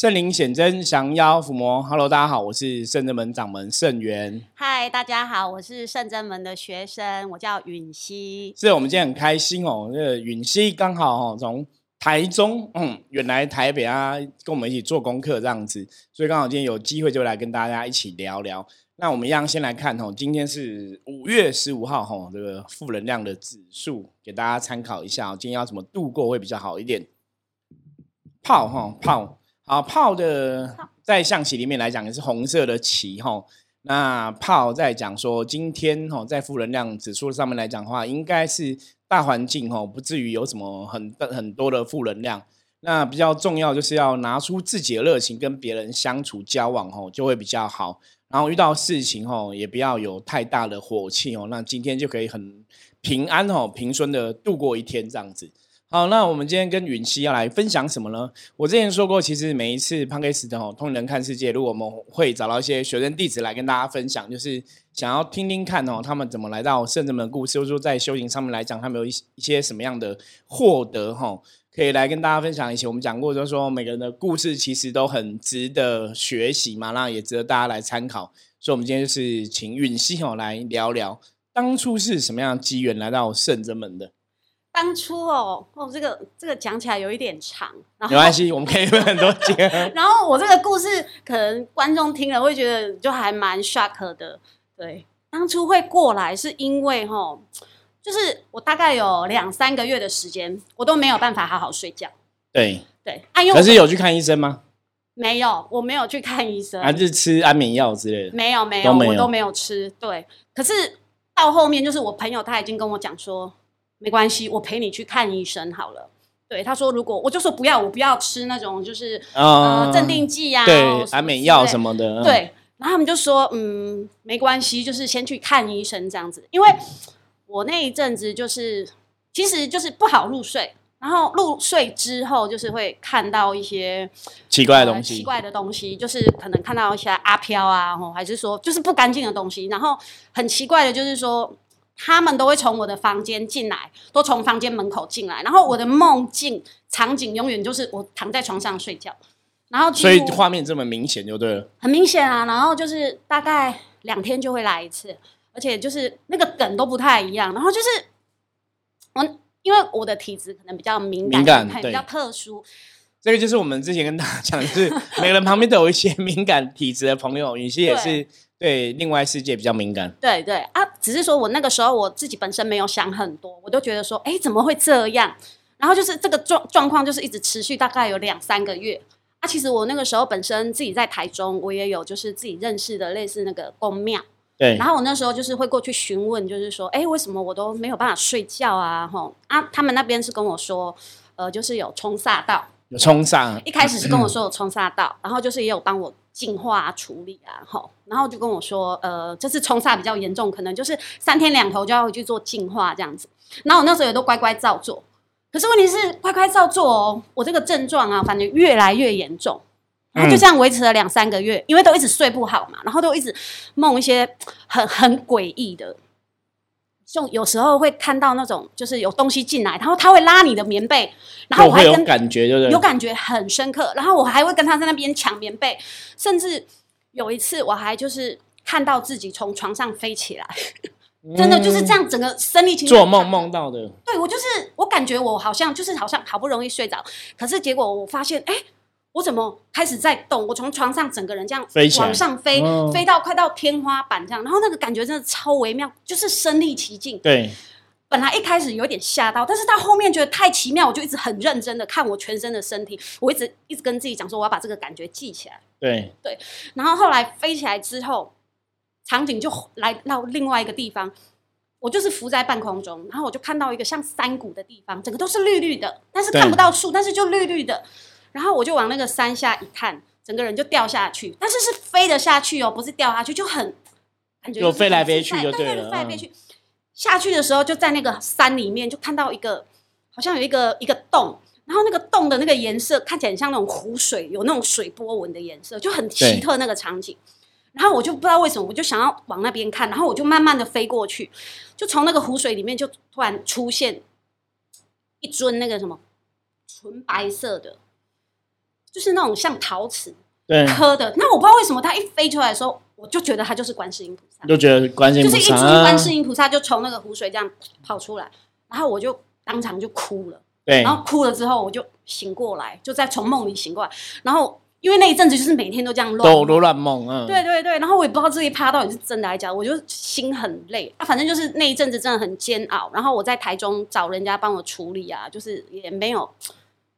圣灵显真，降妖伏魔。Hello，大家好，我是圣真门掌门圣元。嗨，大家好，我是圣真门的学生，我叫允熙。是我们今天很开心哦，这个允熙刚好哦从台中嗯远来台北啊，跟我们一起做功课这样子，所以刚好今天有机会就来跟大家一起聊聊。那我们一样先来看哦，今天是五月十五号哈，这个负能量的指数给大家参考一下，今天要怎么度过会比较好一点？炮哈炮。啊，炮的在象棋里面来讲也是红色的棋哈。那炮在讲说，今天哈在负能量指数上面来讲的话，应该是大环境哈，不至于有什么很很多的负能量。那比较重要就是要拿出自己的热情跟别人相处交往哦，就会比较好。然后遇到事情吼，也不要有太大的火气哦。那今天就可以很平安哦平顺的度过一天这样子。好，那我们今天跟允熙要来分享什么呢？我之前说过，其实每一次 p a n k 的哦，通人看世界，如果我们会找到一些学生弟子来跟大家分享，就是想要听听看哦，他们怎么来到圣人们的故事，或者说在修行上面来讲，他们有一一些什么样的获得哈，可以来跟大家分享。以前我们讲过，就是说每个人的故事其实都很值得学习嘛，那也值得大家来参考。所以，我们今天就是请允熙哦来聊聊，当初是什么样的机缘来到圣真门的。当初哦哦，这个这个讲起来有一点长，没关系，我们可以分很多节。然后我这个故事，可能观众听了会觉得就还蛮 shock 的。对，当初会过来是因为哈，就是我大概有两三个月的时间，我都没有办法好好睡觉。对对，可是有去看医生吗？没有，我没有去看医生，还是吃安眠药之类的？没有没有，我都没有吃。对，可是到后面就是我朋友他已经跟我讲说。没关系，我陪你去看医生好了。对，他说如果我就说不要，我不要吃那种就是呃镇定剂呀，对，安眠药什么的。对，然后他们就说嗯，没关系，就是先去看医生这样子。因为我那一阵子就是其实就是不好入睡，然后入睡之后就是会看到一些奇怪的东西，奇怪的东西，就是可能看到一些阿飘啊，或还是说就是不干净的东西。然后很奇怪的就是说。他们都会从我的房间进来，都从房间门口进来，然后我的梦境场景永远就是我躺在床上睡觉，然后所以画面这么明显就对了，很明显啊。然后就是大概两天就会来一次，而且就是那个梗都不太一样。然后就是我因为我的体质可能比较敏感，比较特殊。这个就是我们之前跟大家讲，是每个人旁边都有一些 敏感体质的朋友，有些也是。对，另外世界比较敏感。对对啊，只是说我那个时候我自己本身没有想很多，我都觉得说，哎，怎么会这样？然后就是这个状状况，就是一直持续大概有两三个月。啊，其实我那个时候本身自己在台中，我也有就是自己认识的类似那个公庙。对。然后我那时候就是会过去询问，就是说，哎，为什么我都没有办法睡觉啊？吼啊，他们那边是跟我说，呃，就是有冲煞到。有冲煞。一开始是跟我说有冲煞到，然后就是也有帮我。净化处理啊，吼，然后就跟我说，呃，这次冲煞比较严重，可能就是三天两头就要回去做净化这样子。然后我那时候也都乖乖照做，可是问题是乖乖照做哦，我这个症状啊，反正越来越严重，然后就这样维持了两三个月，因为都一直睡不好嘛，然后都一直梦一些很很诡异的。就有时候会看到那种，就是有东西进来，然后他会拉你的棉被，然后我还有感觉，就是？有感觉很深刻，然后我还会跟他在那边抢棉被，甚至有一次我还就是看到自己从床上飞起来，真的就是这样，整个生理情做梦梦到的。对我就是我感觉我好像就是好像好不容易睡着，可是结果我发现哎。我怎么开始在动？我从床上整个人这样往上飞，飞到快到天花板这样，然后那个感觉真的超微妙，就是身临其境。对，本来一开始有点吓到，但是到后面觉得太奇妙，我就一直很认真的看我全身的身体，我一直一直跟自己讲说，我要把这个感觉记起来。对对，然后后来飞起来之后，场景就来到另外一个地方，我就是浮在半空中，然后我就看到一个像山谷的地方，整个都是绿绿的，但是看不到树，但是就绿绿的。然后我就往那个山下一看，整个人就掉下去，但是是飞得下去哦，不是掉下去，就很感觉有飞来飞去就对了。飞来飞去，下去的时候就在那个山里面，就看到一个好像有一个一个洞，然后那个洞的那个颜色看起来像那种湖水，有那种水波纹的颜色，就很奇特那个场景。然后我就不知道为什么，我就想要往那边看，然后我就慢慢的飞过去，就从那个湖水里面就突然出现一尊那个什么纯白色的。就是那种像陶瓷对，刻的。那我不知道为什么它一飞出来的时候，我就觉得它就是观世音菩萨，就觉得观世音就是一只菩萨啊观世音菩萨就从那个湖水这样跑出来，然后我就当场就哭了。对然后哭了之后，我就醒过来，就在从梦里醒过来。然后因为那一阵子就是每天都这样乱梦，都都乱梦啊，对对对，然后我也不知道这一趴到底是真的还是假的，我就心很累啊。反正就是那一阵子真的很煎熬。然后我在台中找人家帮我处理啊，就是也没有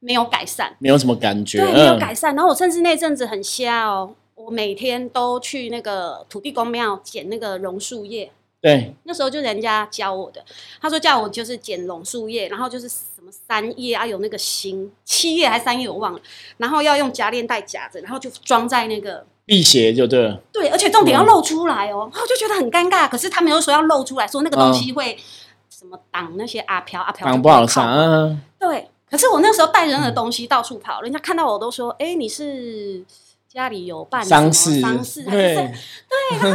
没有改善，没有什么感觉，对，没有嗯改善。然后我甚至那阵子很瞎哦，我每天都去那个土地公庙捡那个榕树叶。对，那时候就人家教我的，他说叫我就是捡榕树叶，然后就是什么三叶啊，有那个心，七叶还是三叶我忘了，然后要用夹链袋夹着，然后就装在那个辟邪就对了，对，而且重点要露出来哦，然后我就觉得很尴尬。可是他们又说要露出来，说那个东西会什么挡那些阿飘，阿飘就挡不好靠上啊，对，可是我那时候带着那个东西到处跑，人家看到我都说：“哎，你是家里有办丧事丧事丧事还是对，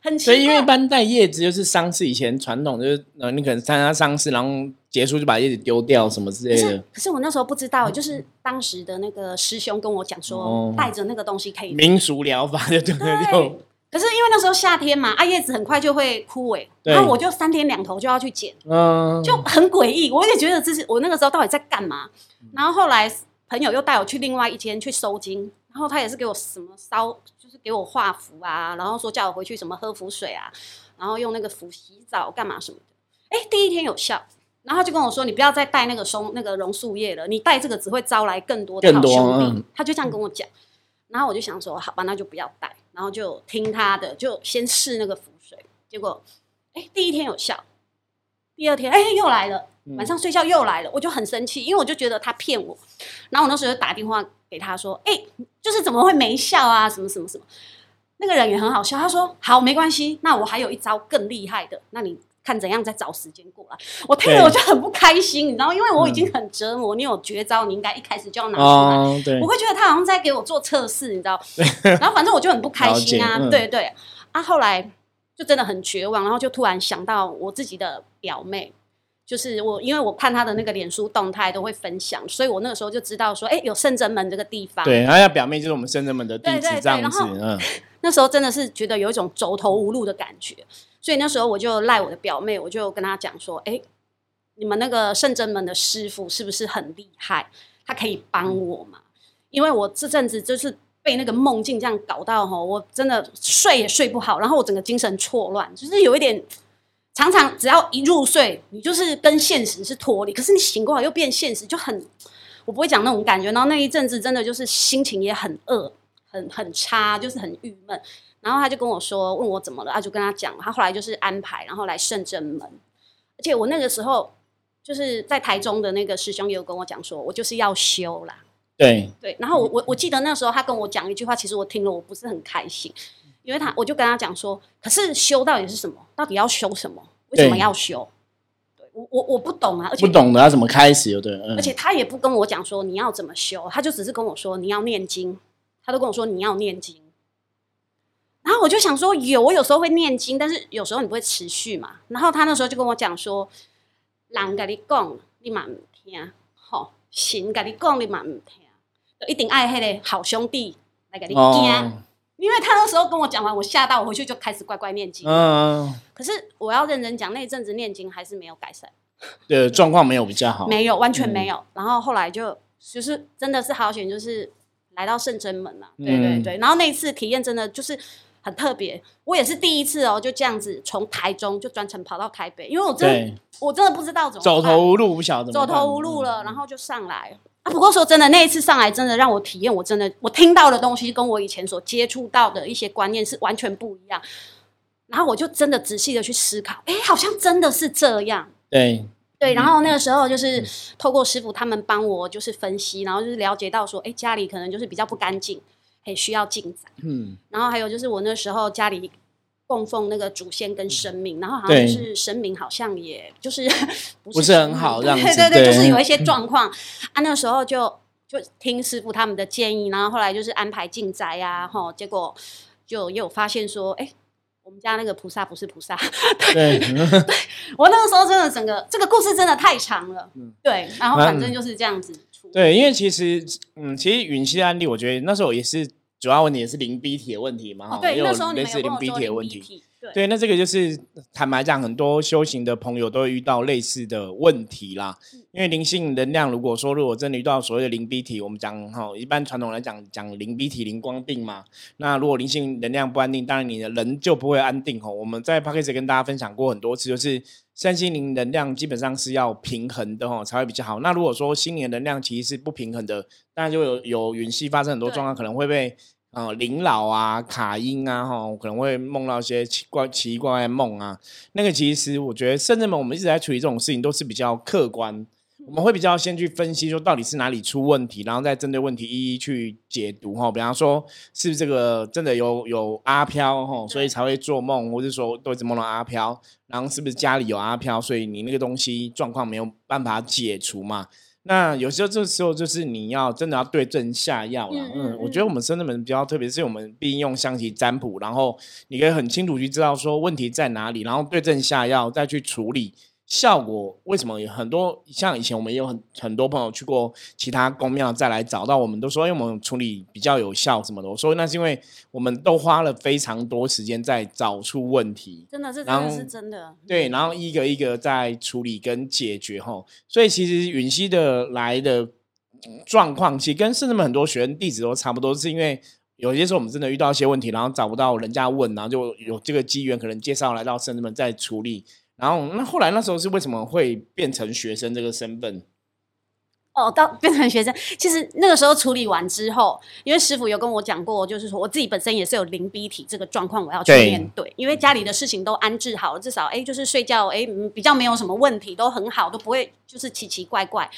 很奇所以因为一怪。般带叶子就是丧事，以前传统就是呃，你可能参加丧事，然后结束就把叶子丢掉什么之类可是的，可是我那时候不知道，就是当时的那个师兄跟我讲说哦，带着那个东西可以。民俗疗法就对了，对就可是因为那时候夏天嘛，啊叶子很快就会枯萎，然后我就三天两头就要去剪。嗯，就很诡异，我也觉得这是我那个时候到底在干嘛。然后后来朋友又带我去另外一间去收金，然后他也是给我什么烧，就是给我画符啊，然后说叫我回去什么喝符水啊，然后用那个符洗澡干嘛什么的。哎，第一天有效，然后他就跟我说，你不要再带那个松那个榕树叶了，你带这个只会招来更多的好兄弟。嗯他就这样跟我讲，然后我就想说，好吧，那就不要带，然后就听他的，就先试那个符水，结果哎第一天有效，第二天哎又来了。晚上睡觉又来了，我就很生气，因为我就觉得他骗我。然后我那时候就打电话给他说：“哎、就是怎么会没效啊？什么什么什么？”那个人也很好笑，他说：“好，没关系，那我还有一招更厉害的，那你看怎样再找时间过来。”我听了我就很不开心，你知道，因为我已经很折磨，你有绝招，你应该一开始就要拿出来。我，会觉得他好像在给我做测试，你知道？然后反正我就很不开心啊，嗯对对啊。后来就真的很绝望，然后就突然想到我自己的表妹，就是我，因为我看她的那个脸书动态都会分享，所以我那个时候就知道说，哎，有圣真门这个地方。对，然后要表妹就是我们圣真门的弟对对对子这样子，然后嗯，那时候真的是觉得有一种走投无路的感觉，所以那时候我就赖我的表妹，我就跟她讲说，哎，你们那个圣真门的师傅是不是很厉害？他可以帮我吗？因为我这阵子就是被那个梦境这样搞到哈，我真的睡也睡不好，然后我整个精神错乱，就是有一点。常常只要一入睡，你就是跟现实是脱离，可是你醒过来又变现实，就很我不会讲那种感觉。然后那一阵子真的就是心情也很恶，很很差，就是很郁闷。然后他就跟我说，问我怎么了，啊，就跟他讲，他后来就是安排，然后来圣真门。而且我那个时候就是在台中的那个师兄也有跟我讲说，我就是要修啦，对，对。然后我我我记得那时候他跟我讲一句话，其实我听了我不是很开心，因为他我就跟他讲说，可是修到底是什么？到底要修什么？为什么要修？对我我我不懂啊，而且不懂得要怎么开始，对，嗯而且他也不跟我讲说你要怎么修，他就只是跟我说你要念经，他都跟我说你要念经。然后我就想说，有我有时候会念经，但是有时候你不会持续嘛。然后他那时候就跟我讲说，人跟你讲，你嘛唔听，吼，神跟你讲，你嘛唔听，就一定爱迄个好兄弟来跟你讲。哦，因为他那时候跟我讲完，我吓到，我回去就开始乖乖念经。嗯，可是我要认真讲，那一阵子念经还是没有改善。对，状况没有比较好，没有，完全没有。然后后来就就是真的是好险，就是来到圣真门了、对对嗯对。然后那一次体验真的就是很特别，我也是第一次哦，就这样子从台中就专程跑到台北，因为我真的，我真的不知道怎么走办投无路，不晓得怎么走投无路了，然后就上来。啊，不过说真的，那一次上来真的让我体验，我真的我听到的东西跟我以前所接触到的一些观念是完全不一样。然后我就真的仔细的去思考，哎，好像真的是这样。对，对，然后那个时候就是透过师傅他们帮我就是分析，然后就是了解到说，哎，家里可能就是比较不干净，哎，需要进宅。嗯，然后还有就是我那时候家里供奉那个祖先跟神明，然后好像就是神明好像也就是 不不是很好对对对，就是有一 些状况啊。那时候就就听师傅他们的建议，然后后来就是安排进宅呀、啊，吼，结果就也有发现说，哎。我们家那个菩萨不是菩萨，对，我那个时候真的整个这个故事真的太长了，嗯对，然后反正就是这样子。对，因为其实嗯，其实允熙的案例，我觉得那时候也是主要问题也是零 B 体的问题嘛，哦，哈对，也那时候你类似零们有跟我 B 说零体的问题。体，对对，那这个就是坦白讲，很多修行的朋友都会遇到类似的问题啦。嗯因为灵性能量，如果说如果真的遇到所谓的灵 B 体，我们讲哈，一般传统来讲讲灵 B 体、灵光病嘛。那如果灵性能量不安定，当然你的人就不会安定吼。我们在 p a c k a g e 跟大家分享过很多次，就是身心灵能量基本上是要平衡的吼，才会比较好。那如果说心灵的能量其实是不平衡的，当然就有有允息发生很多状况，可能会被。呃，灵老啊，卡因啊，哈，可能会梦到一些奇怪、奇奇怪怪的梦啊。那个其实我觉得，甚至们我们一直在处理这种事情，都是比较客观。我们会比较先去分析，说到底是哪里出问题，然后再针对问题一一去解读哈。比方说，是不是这个真的有有阿飘哈，所以才会做梦，或者说都一直梦到阿飘，然后是不是家里有阿飘，所以你那个东西状况没有办法解除嘛？那有时候这时候就是你要真的要对症下药了。嗯嗯，嗯我觉得我们深圳门比较特别，是我们毕竟用象棋占卜，然后你可以很清楚去知道说问题在哪里，然后对症下药再去处理。效果为什么有很多？像以前我们也有很很多朋友去过其他宫庙，再来找到我们，都说因为我们处理比较有效什么的。我说那是因为我们都花了非常多时间在找出问题。真的是真的是真的。对，然后一个一个在处理跟解决吼，所以其实允熙的来的状况，其实跟甚至们很多学生弟子都差不多，是因为有些时候我们真的遇到一些问题，然后找不到人家问，然后就有这个机缘，可能介绍来到圣至们在处理。然后那后来那时候是为什么会变成学生这个身份？哦，到变成学生，其实那个时候处理完之后，因为师傅有跟我讲过，就是说我自己本身也是有灵逼体这个状况，我要去面对。因为家里的事情都安置好了，至少哎，就是睡觉哎、嗯比较没有什么问题，都很好，都不会就是奇奇怪怪。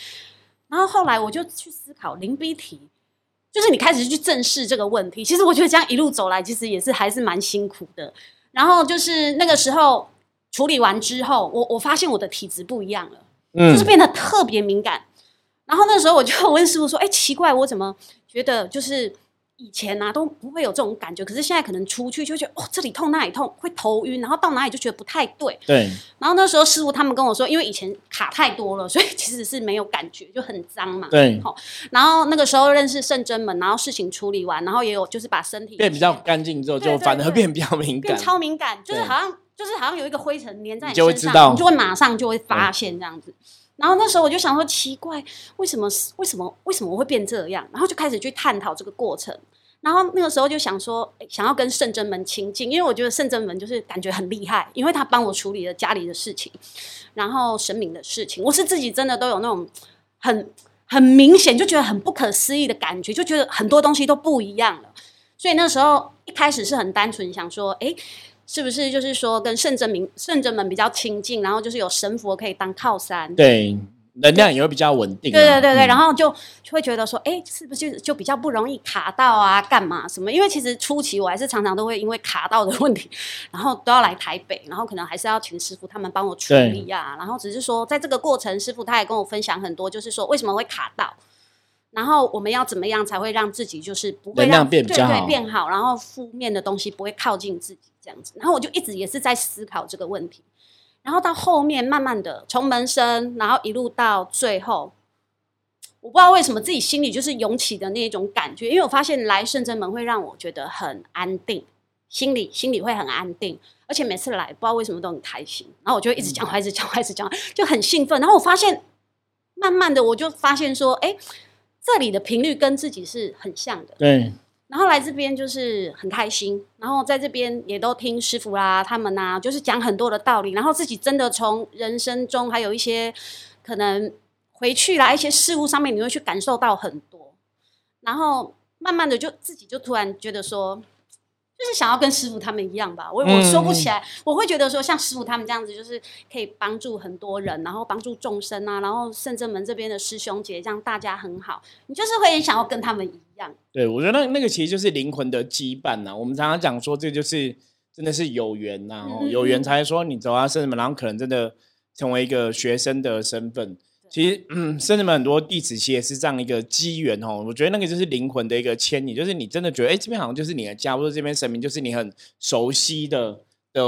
然后后来我就去思考灵逼体，就是你开始去正视这个问题。其实我觉得这样一路走来，其实也是还是蛮辛苦的。然后就是那个时候处理完之后，我我发现我的体质不一样了。嗯就是变得特别敏感。然后那时候我就问师傅说：“哎，奇怪，我怎么觉得就是以前啊都不会有这种感觉，可是现在可能出去就觉得哦这里痛那里痛，会头晕，然后到哪里就觉得不太对。对，然后那时候师傅他们跟我说，因为以前卡太多了，所以其实是没有感觉，就很脏嘛。对好然后那个时候认识圣真门，然后事情处理完，然后也有就是把身体变比较干净之后，就反而变比较敏变感。超敏感，就是好像就是好像有一个灰尘粘在你你就会身上，知道你就会马上就会发现这样子。然后那时候我就想说，奇怪，为什么为什么为什么我会变这样？然后就开始去探讨这个过程。然后那个时候就想说，想要跟圣真门亲近，因为我觉得圣真门就是感觉很厉害，因为他帮我处理了家里的事情，然后神明的事情，我是自己真的都有那种很很明显就觉得很不可思议的感觉，就觉得很多东西都不一样了。所以那时候一开始是很单纯想说，哎，是不是就是说跟圣真明圣真们比较亲近，然后就是有神佛可以当靠山。对，能量也会比较稳定啊。对对对对，嗯然后就就会觉得说，哎，是不是就就比较不容易卡到啊？干嘛什么？因为其实初期我还是常常都会因为卡到的问题，然后都要来台北，然后可能还是要请师傅他们帮我处理啊。然后只是说，在这个过程，师傅他也跟我分享很多，就是说为什么会卡到。然后我们要怎么样才会让自己就是不会能量让对对变比较好变好，然后负面的东西不会靠近自己这样子。然后我就一直也是在思考这个问题。然后到后面慢慢的从门生，然后一路到最后，我不知道为什么自己心里就是涌起的那种感觉，因为我发现来圣真门会让我觉得很安定，心里心里会很安定，而且每次来不知道为什么都很开心，然后我就一直讲话，一直讲话，一直讲话，就很兴奋。然后我发现，慢慢的我就发现说，哎，这里的频率跟自己是很像的，对然后来这边就是很开心，然后在这边也都听师傅啦、他们呐、就是讲很多的道理，然后自己真的从人生中还有一些可能回去啦一些事物上面，你会去感受到很多，然后慢慢的就自己就突然觉得说。就是想要跟师傅他们一样吧，我我说不起来，我会觉得说像师傅他们这样子，就是可以帮助很多人，然后帮助众生啊，然后圣正门这边的师兄姐，这样大家很好，你就是会很想要跟他们一样。对，我觉得那那个其实就是灵魂的羁绊呐。我们常常讲说，这就是真的是有缘呐、哦嗯嗯有缘嗯才说你走到圣正门，然后可能真的成为一个学生的身份。其实，嗯，甚至们很多弟子其实也是这样一个机缘哦。我觉得那个就是灵魂的一个牵引，就是你真的觉得，哎，这边好像就是你的家，或者这边神明就是你很熟悉的的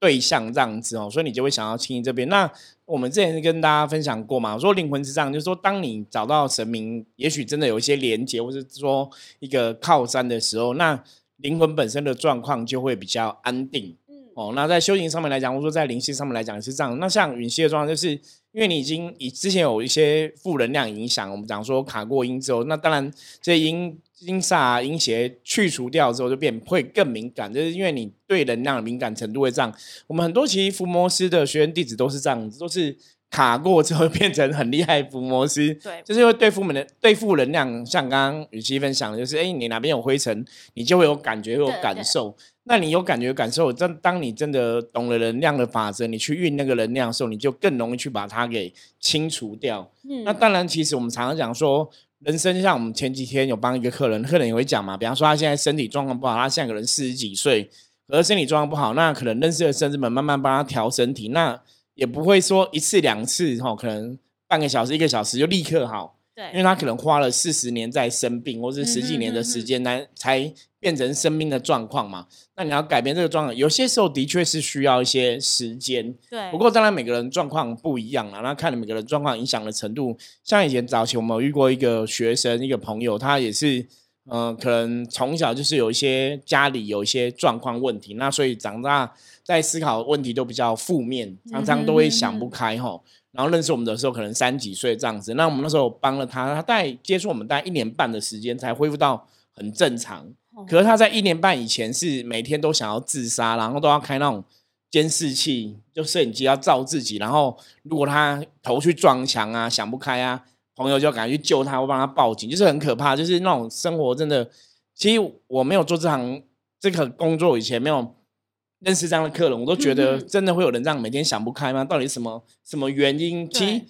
对象这样子哦，所以你就会想要亲近这边。那我们之前跟大家分享过嘛，说灵魂是这样，就是说当你找到神明，也许真的有一些连接，或者说一个靠山的时候，那灵魂本身的状况就会比较安定。哦，那在修行上面来讲，或者说在灵性上面来讲也是这样。那像允熙的状况，就是因为你已经以之前有一些负能量影响，我们讲说卡过音之后，那当然这音音煞音邪去除掉之后，就变会更敏感，就是因为你对能量的敏感程度会这样。我们很多其实伏摩斯的学员弟子都是这样子，都是卡过之后变成很厉害伏魔师。对，就是因为对付能对付能量，像刚刚雨琦分享的，就是哎，你哪边有灰尘，你就会有感觉，会有感受。那你有感觉、感受，真当你真的懂了能量的法则，你去运那个能量的时候，你就更容易去把它给清除掉。嗯，那当然，其实我们常常讲说，人生像我们前几天有帮一个客人，客人也会讲嘛，比方说他现在身体状况不好，他现在可能四十几岁，而身体状况不好，那可能认识的生子们慢慢帮他调身体，那也不会说一次两次哈，可能半个小时、一个小时就立刻好。对，因为他可能花了四十年在生病，或是十几年的时间来才。变成生命的状况嘛？那你要改变这个状况，有些时候的确是需要一些时间。对。不过当然每个人状况不一样啊，那看你每个人状况影响的程度。像以前早期我们遇过一个学生，一个朋友，他也是，嗯，可能从小就是有一些家里有一些状况问题，那所以长大在思考问题都比较负面，常常都会想不开哈。然后认识我们的时候，可能三几岁这样子。那我们那时候帮了他，他在接触我们大概一年半的时间才恢复到很正常。可是他在一年半以前是每天都想要自杀，然后都要开那种监视器，就摄影机要照自己。然后如果他头去撞墙啊，想不开啊，朋友就赶快去救他，或帮他报警，就是很可怕。就是那种生活真的，其实我没有做这行这个工作以前，没有认识这样的客人，我都觉得真的会有人这样每天想不开吗？到底什么什么原因？其实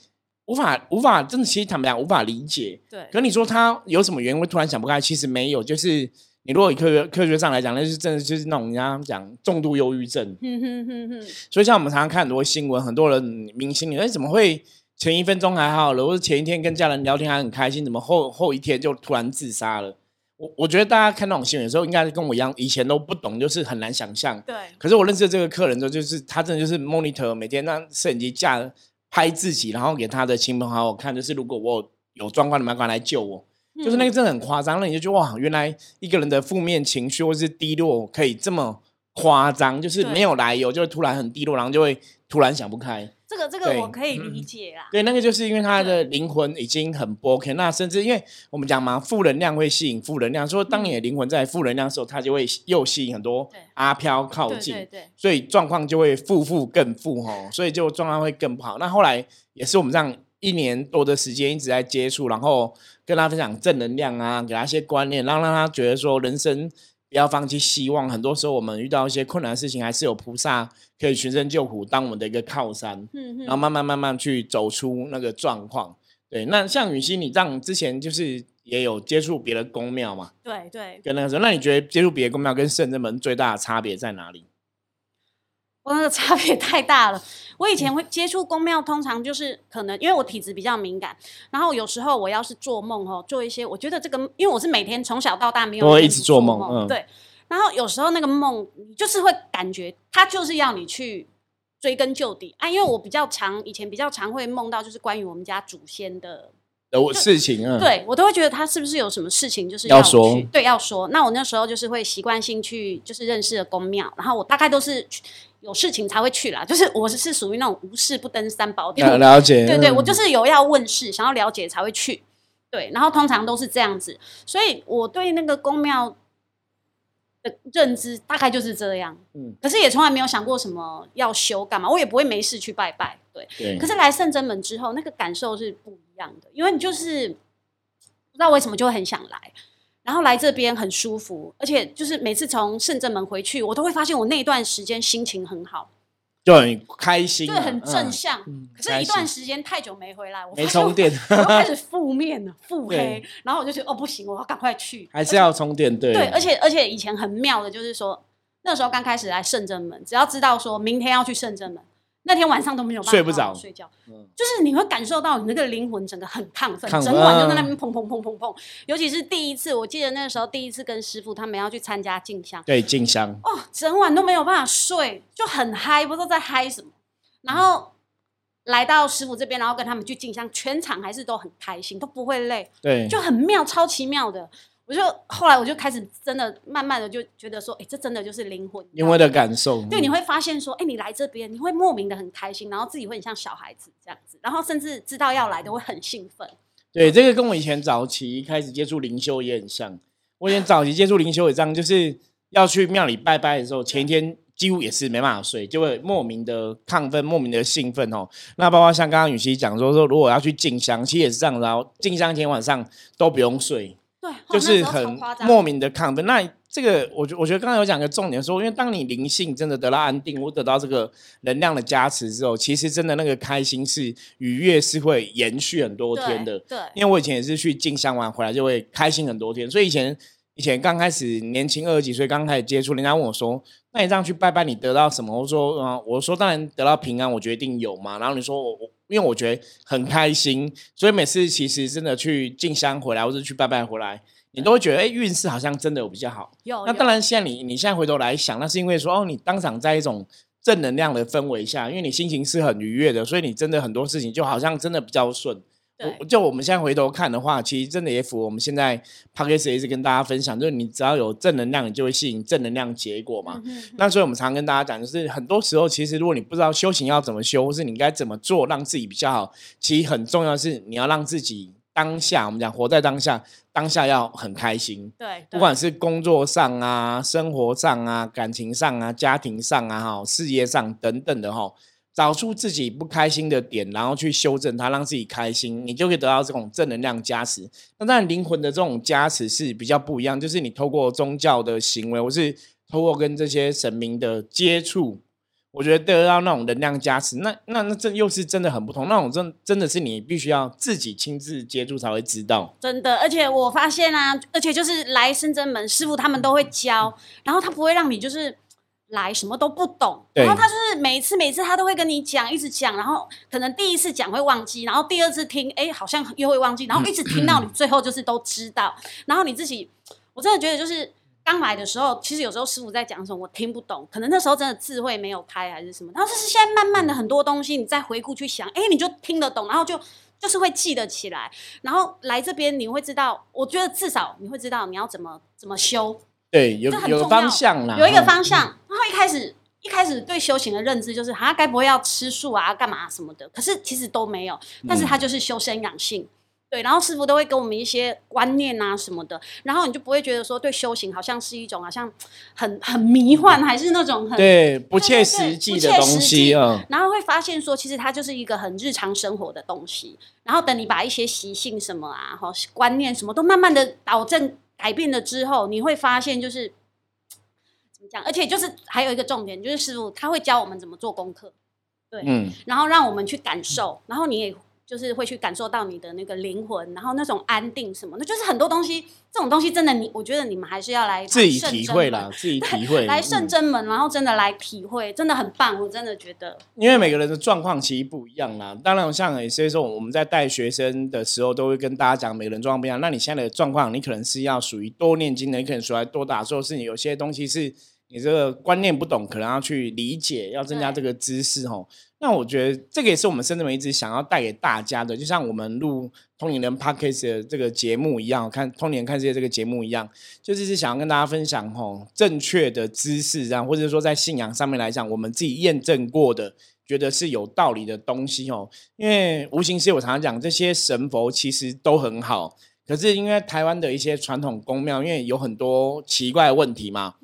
无法无法，真的其实坦白讲无法理解。对。可你说他有什么原因会突然想不开？其实没有，就是。你如果以科学科学上来讲，那是真的就是那种人家讲重度忧郁症。所以像我们常常看很多新闻，很多人明星，你哎怎么会前一分钟还好了，或者前一天跟家人聊天还很开心，怎么后后一天就突然自杀了？我我觉得大家看那种新闻的时候，应该是跟我一样，以前都不懂，就是很难想象。对。可是我认识这个客人之后，就是他真的就是 monitor 每天让摄影机架拍自己，然后给他的亲朋好友看，就是如果我有状况，你们赶快来救我。就是那个真的很夸张，那你就觉得哇，原来一个人的负面情绪或是低落可以这么夸张，就是没有来由，就会突然很低落，然后就会突然想不开。这个这个我可以理解啦。对，那个就是因为他的灵魂已经很不 OK，那甚至因为我们讲嘛，负能量会吸引负能量，说当你的灵魂在负能量的时候，它就会又吸引很多阿飘靠近，对，所以状况就会负负更负哦，所以就状况会更不好。那后来也是我们这样。一年多的时间一直在接触，然后跟他分享正能量啊，给他一些观念，然后让他觉得说人生不要放弃希望。很多时候我们遇到一些困难的事情，还是有菩萨可以寻声救苦，当我们的一个靠山。嗯然后慢慢慢慢去走出那个状况。对，那像雨欣，你这样之前就是也有接触别的宫庙嘛？对对。跟那个时候，那你觉得接触别的宫庙跟圣真门最大的差别在哪里？我那个差别 太大了。我以前会接触宫庙，通常就是可能因为我体质比较敏感，然后有时候我要是做梦哦，做一些我觉得这个，因为我是每天从小到大没有一直做梦，嗯对。然后有时候那个梦，你就是会感觉他就是要你去追根究底啊。因为我比较常以前比较常会梦到，就是关于我们家祖先的。的事情啊，对我都会觉得他是不是有什么事情，就是要说，对，要说。那我那时候就是会习惯性去，就是认识了公庙，然后我大概都是有事情才会去啦。就是我是是属于那种无事不登三宝殿，了解。对对，我就是有要问事，想要了解才会去。对，然后通常都是这样子，所以我对那个公庙。的认知大概就是这样，嗯，可是也从来没有想过什么要修干嘛，我也不会没事去拜拜，对，对。可是来圣真门之后，那个感受是不一样的，因为你就是不知道为什么就会很想来，然后来这边很舒服，而且就是每次从圣真门回去，我都会发现我那段时间心情很好。就很开心，对，很正向。可是，一段时间太久没回来，我没充电，我开始负面了，腹黑。然后我就觉得，哦，不行，我要赶快去，还是要充电，对。对，而且而且以前很妙的，就是说那时候刚开始来圣正门，只要知道说明天要去圣正门，那天晚上都没有办法睡不着。好好睡觉，嗯。就是你会感受到你那个灵魂整个很亢奋，亢整晚就在那边砰砰砰砰砰。尤其是第一次，我记得那时候第一次跟师傅他们要去参加静香，对，静香，哦，整晚都没有办法睡，就很嗨，不知道在嗨什么。然后来到师傅这边，然后跟他们去静香，全场还是都很开心，都不会累，对，就很妙，超奇妙的。我就后来我就开始真的慢慢的就觉得说，哎，这真的就是灵魂，因为的感受，对，你会发现说，哎，你来这边，你会莫名的很开心，然后自己会很像小孩子这样子，然后甚至知道要来的会很兴奋。对，这个跟我以前早期开始接触灵修也很像。我以前早期接触灵修也这样，就是要去庙里拜拜的时候，前一天几乎也是没办法睡，就会莫名的亢奋，莫名的兴奋哦。那包括像刚刚雨熙讲说说，如果要去进香，其实也是这样，然后进香前晚上都不用睡，对，哦就是很莫名的亢奋。那这个，我觉我觉得刚刚有讲个重点说，因为当你灵性真的得到安定，或得到这个能量的加持之后，其实真的那个开心是愉悦，是会延续很多天的。对，对因为我以前也是去进香完回来就会开心很多天，所以以前以前刚开始年轻二十几岁刚开始接触，人家问我说：“那你这样去拜拜，你得到什么？”我说：“嗯，我说当然得到平安，我决定有嘛。”然后你说我我因为我觉得很开心，所以每次其实真的去进香回来或者去拜拜回来，你都会觉得哎运势好像真的有比较好。有有那当然，现在你你现在回头来想，那是因为说哦，你当场在一种正能量的氛围下，因为你心情是很愉悦的，所以你真的很多事情就好像真的比较顺。就我们现在回头看的话，其实真的也符合我们现在 p o d c a s 一直跟大家分享，就是你只要有正能量，你就会吸引正能量结果嘛。嗯哼那所以我们常跟大家讲，就是很多时候，其实如果你不知道修行要怎么修，或是你该怎么做让自己比较好，其实很重要的是你要让自己当下，我们讲活在当下，当下要很开心。对，不管是工作上啊、生活上啊、感情上啊、家庭上啊、哈、事业上等等的哈，找出自己不开心的点，然后去修正它，让自己开心，你就可以得到这种正能量加持。那当然，灵魂的这种加持是比较不一样，就是你透过宗教的行为，或是透过跟这些神明的接触。我觉得得到那种能量加持，那那那这又是真的很不同。那种真真的是你必须要自己亲自接触才会知道。真的，而且我发现啊，而且就是来深圳门师傅他们都会教，然后他不会让你就是来什么都不懂，然后他就是每一次每一次他都会跟你讲，一直讲，然后可能第一次讲会忘记，然后第二次听，哎，好像又会忘记，然后一直听到你最后就是都知道，然后你自己，我真的觉得就是。刚来的时候，其实有时候师傅在讲什么我听不懂，可能那时候真的智慧没有开还是什么。然后就是现在慢慢的很多东西，你再回顾去想，哎，你就听得懂，然后就就是会记得起来。然后来这边你会知道，我觉得至少你会知道你要怎么怎么修，对，有有方向啦，有一个方向。一开始一开始对修行的认知就是，啊，该不会要吃素啊，干嘛什么的？可是其实都没有，但是他就是修身养性。对，然后师傅都会给我们一些观念啊什么的，然后你就不会觉得说对修行好像是一种好像很很迷幻，还是那种很对不切实际的东西实际嗯，然后会发现说，其实它就是一个很日常生活的东西。然后等你把一些习性什么啊、哈观念什么都慢慢的导正改变了之后，你会发现就是而且就是还有一个重点，就是师傅他会教我们怎么做功课，对，嗯，然后让我们去感受，然后你也就是会去感受到你的那个灵魂，然后那种安定什么的，就是很多东西，这种东西真的你，我觉得你们还是要来自己体会啦，自己体会。来圣嗯真门，然后真的来体会，真的很棒，我真的觉得。因为每个人的状况其实不一样啦。当然，像有些时候我们在带学生的时候，都会跟大家讲，每个人状况不一样。那你现在的状况，你可能是要属于多念经的，你可能属于多打坐，是你有些东西是你这个观念不懂，可能要去理解，要增加这个知识哦。那我觉得这个也是我们深圳门一直想要带给大家的，就像我们录通灵人 Podcast 的这个节目一样，看通灵人看世界这个节目一样，就是是想要跟大家分享吼正确的知识，这样或者说在信仰上面来讲，我们自己验证过的。觉得是有道理的东西哦，因为无形师我常常讲，这些神佛其实都很好，可是因为台湾的一些传统宫庙，因为有很多奇怪的问题嘛，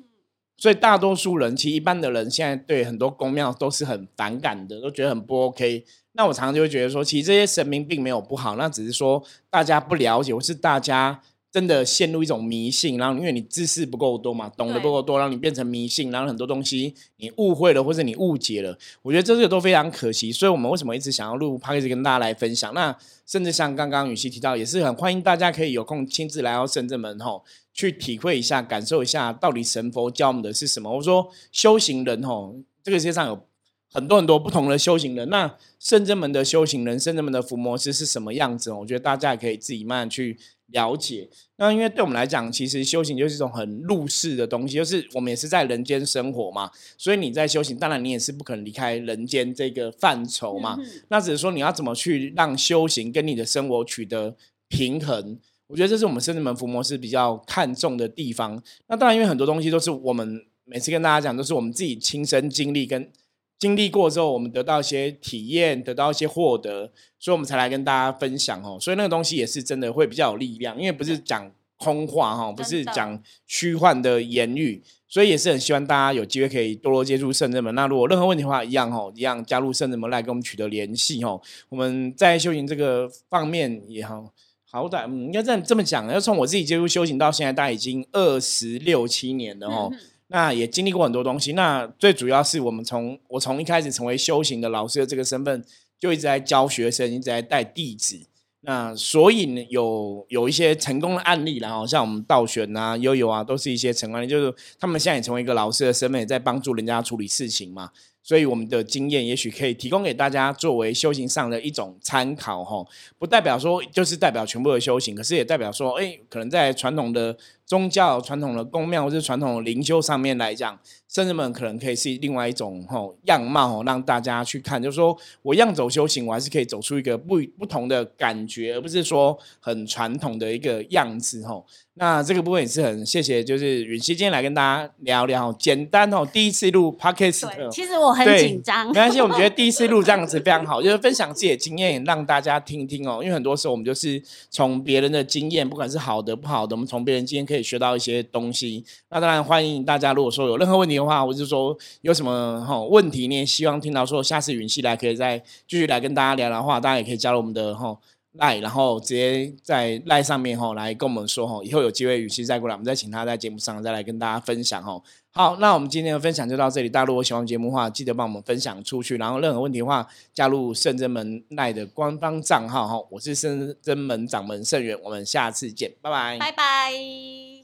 所以大多数人，其实一般的人现在对很多公庙都是很反感的，都觉得很不 OK。那我常常就会觉得说，其实这些神明并没有不好，那只是说大家不了解，或是大家真的陷入一种迷信，然后因为你知识不够多嘛，懂得不够多，让你变成迷信，然后很多东西你误会了，或者你误解了，我觉得这个都非常可惜。所以我们为什么一直想要录 p d c a s 跟大家来分享？那甚至像刚刚雨熙提到，也是很欢迎大家可以有空亲自来到深圳门吼，去体会一下、感受一下，到底神佛教我们的是什么。我说修行人吼，这个世界上有很多很多不同的修行人。那圣真门的修行人，圣真门的伏魔师是什么样子？我觉得大家也可以自己慢慢去了解。那因为对我们来讲，其实修行就是一种很入世的东西，就是我们也是在人间生活嘛，所以你在修行，当然你也是不可能离开人间这个范畴嘛。那只是说你要怎么去让修行跟你的生活取得平衡。我觉得这是我们圣智门伏魔师比较看重的地方。那当然，因为很多东西都是我们每次跟大家讲，都是我们自己亲身经历跟经历过之后，我们得到一些体验，得到一些获得，所以我们才来跟大家分享哦。所以那个东西也是真的会比较有力量，因为不是讲空话哈，不是讲虚幻的言语，所以也是很希望大家有机会可以多多接触圣人门。那如果任何问题的话，一样哦，一样加入圣人门来跟我们取得联系哦。我们在修行这个方面也好。好歹嗯，应该这样这么讲，要从我自己接触修行到现在，大概已经二十六七年了哦。那也经历过很多东西。那最主要是我们从我从一开始成为修行的老师的这个身份，就一直在教学生，一直在带弟子。那所以呢，有有一些成功的案例，然后像我们道玄啊、悠悠啊，都是一些成功案例，就是他们现在也成为一个老师的身份，也在帮助人家处理事情嘛。所以我们的经验也许可以提供给大家作为修行上的一种参考哈，不代表说就是代表全部的修行，可是也代表说，哎，可能在传统的宗教、传统的宫庙或是传统的灵修上面来讲，圣人们可能可以是另外一种吼样貌，让大家去看，就是说我样走修行，我还是可以走出一个不不同的感觉，而不是说很传统的一个样子吼。那这个部分也是很谢谢，就是允熙今天来跟大家聊聊，简单哦，第一次录 podcast，其实我很紧张，没关系，我们觉得第一次录这样子非常好，就是分享自己的经验，让大家听听哦。因为很多时候我们就是从别人的经验，不管是好的不好的，我们从别人经验可以可以学到一些东西。那当然欢迎大家，如果说有任何问题的话，我就说有什么哈问题，你也希望听到说下次允熙来可以再继续来跟大家聊的话，大家也可以加入我们的吼。赖，然后直接在赖上面吼来跟我们说吼，以后有机会云溪再过来，我们再请他在节目上再来跟大家分享吼。好，那我们今天的分享就到这里。大家如果喜欢节目的话，记得帮我们分享出去。然后任何问题的话，加入圣真门赖的官方账号哈，我是圣真门掌门圣元，我们下次见，拜拜，拜拜。